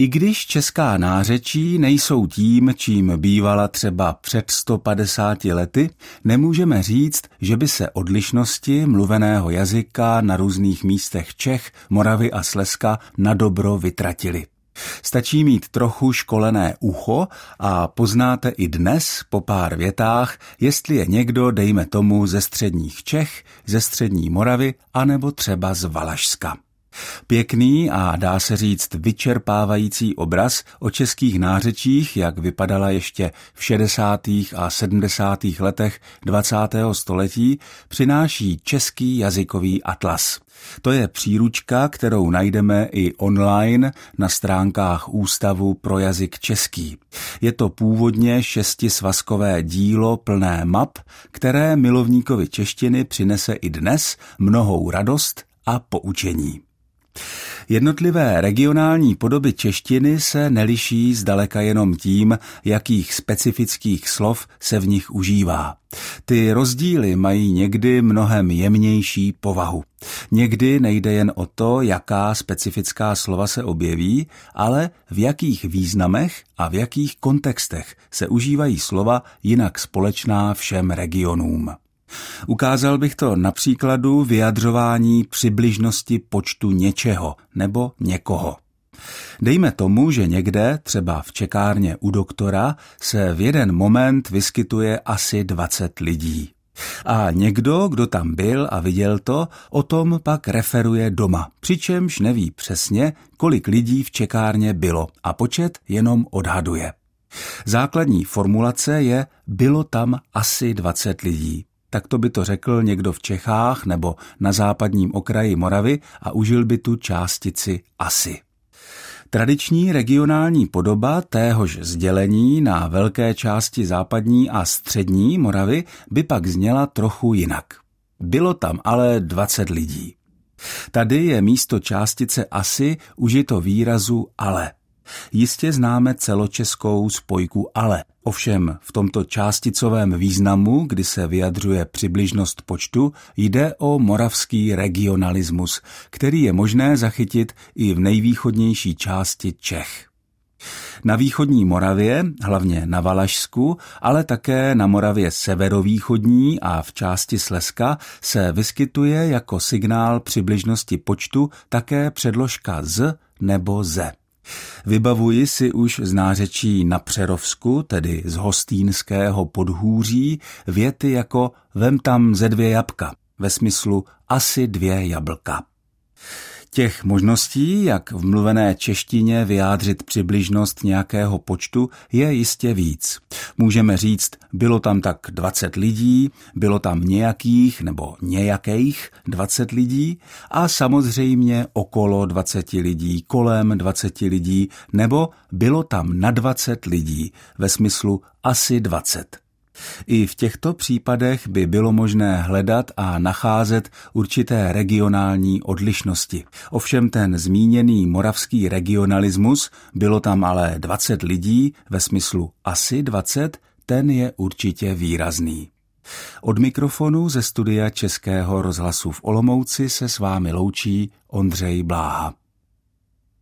I když česká nářečí nejsou tím, čím bývala třeba před 150 lety, nemůžeme říct, že by se odlišnosti mluveného jazyka na různých místech Čech, Moravy a Slezska na dobro vytratily. Stačí mít trochu školené ucho a poznáte i dnes po pár větách, jestli je někdo, dejme tomu, ze středních Čech, ze střední Moravy, anebo třeba z Valašska. Pěkný a dá se říct vyčerpávající obraz o českých nářečích, jak vypadala ještě v 60. a 70. letech 20. století, přináší Český jazykový atlas. To je příručka, kterou najdeme i online na stránkách Ústavu pro jazyk český. Je to původně šestisvazkové dílo plné map, které milovníkovi češtiny přinese i dnes mnohou radost a poučení. Jednotlivé regionální podoby češtiny se neliší zdaleka jenom tím, jakých specifických slov se v nich užívá. Ty rozdíly mají někdy mnohem jemnější povahu. Někdy nejde jen o to, jaká specifická slova se objeví, ale v jakých významech a v jakých kontextech se užívají slova jinak společná všem regionům. Ukázal bych to na příkladu vyjadřování přibližnosti počtu něčeho nebo někoho. Dejme tomu, že někde, třeba v čekárně u doktora, se v jeden moment vyskytuje asi 20 lidí. A někdo, kdo tam byl a viděl to, o tom pak referuje doma, přičemž neví přesně, kolik lidí v čekárně bylo a počet jenom odhaduje. Základní formulace je bylo tam asi 20 lidí. Tak to by to řekl někdo v Čechách nebo na západním okraji Moravy a užil by tu částici asi. Tradiční regionální podoba téhož sdělení na velké části západní a střední Moravy by pak zněla trochu jinak. Bylo tam ale 20 lidí. Tady je místo částice asi užito výrazu ale. Jistě známe celočeskou spojku ale. Ovšem v tomto částicovém významu, kdy se vyjadřuje přibližnost počtu, jde o moravský regionalismus, který je možné zachytit i v nejvýchodnější části Čech. Na východní Moravě, hlavně na Valašsku, ale také na Moravě severovýchodní a v části Slezska se vyskytuje jako signál přibližnosti počtu také předložka z nebo ze. Vybavuji si už z nářečí na Přerovsku, tedy z hostýnského podhůří, věty jako vem tam ze dvě jabka, ve smyslu asi dvě jablka. Těch možností, jak v mluvené češtině vyjádřit přibližnost nějakého počtu, je jistě víc. Můžeme říct, bylo tam tak 20 lidí, bylo tam nějakých nebo nějakých 20 lidí a samozřejmě okolo 20 lidí, kolem 20 lidí, nebo bylo tam na 20 lidí, ve smyslu asi 20. I v těchto případech by bylo možné hledat a nacházet určité regionální odlišnosti. Ovšem ten zmíněný moravský regionalismus, bylo tam ale 20 lidí, ve smyslu asi 20, ten je určitě výrazný. Od mikrofonu ze studia Českého rozhlasu v Olomouci se s vámi loučí Ondřej Bláha.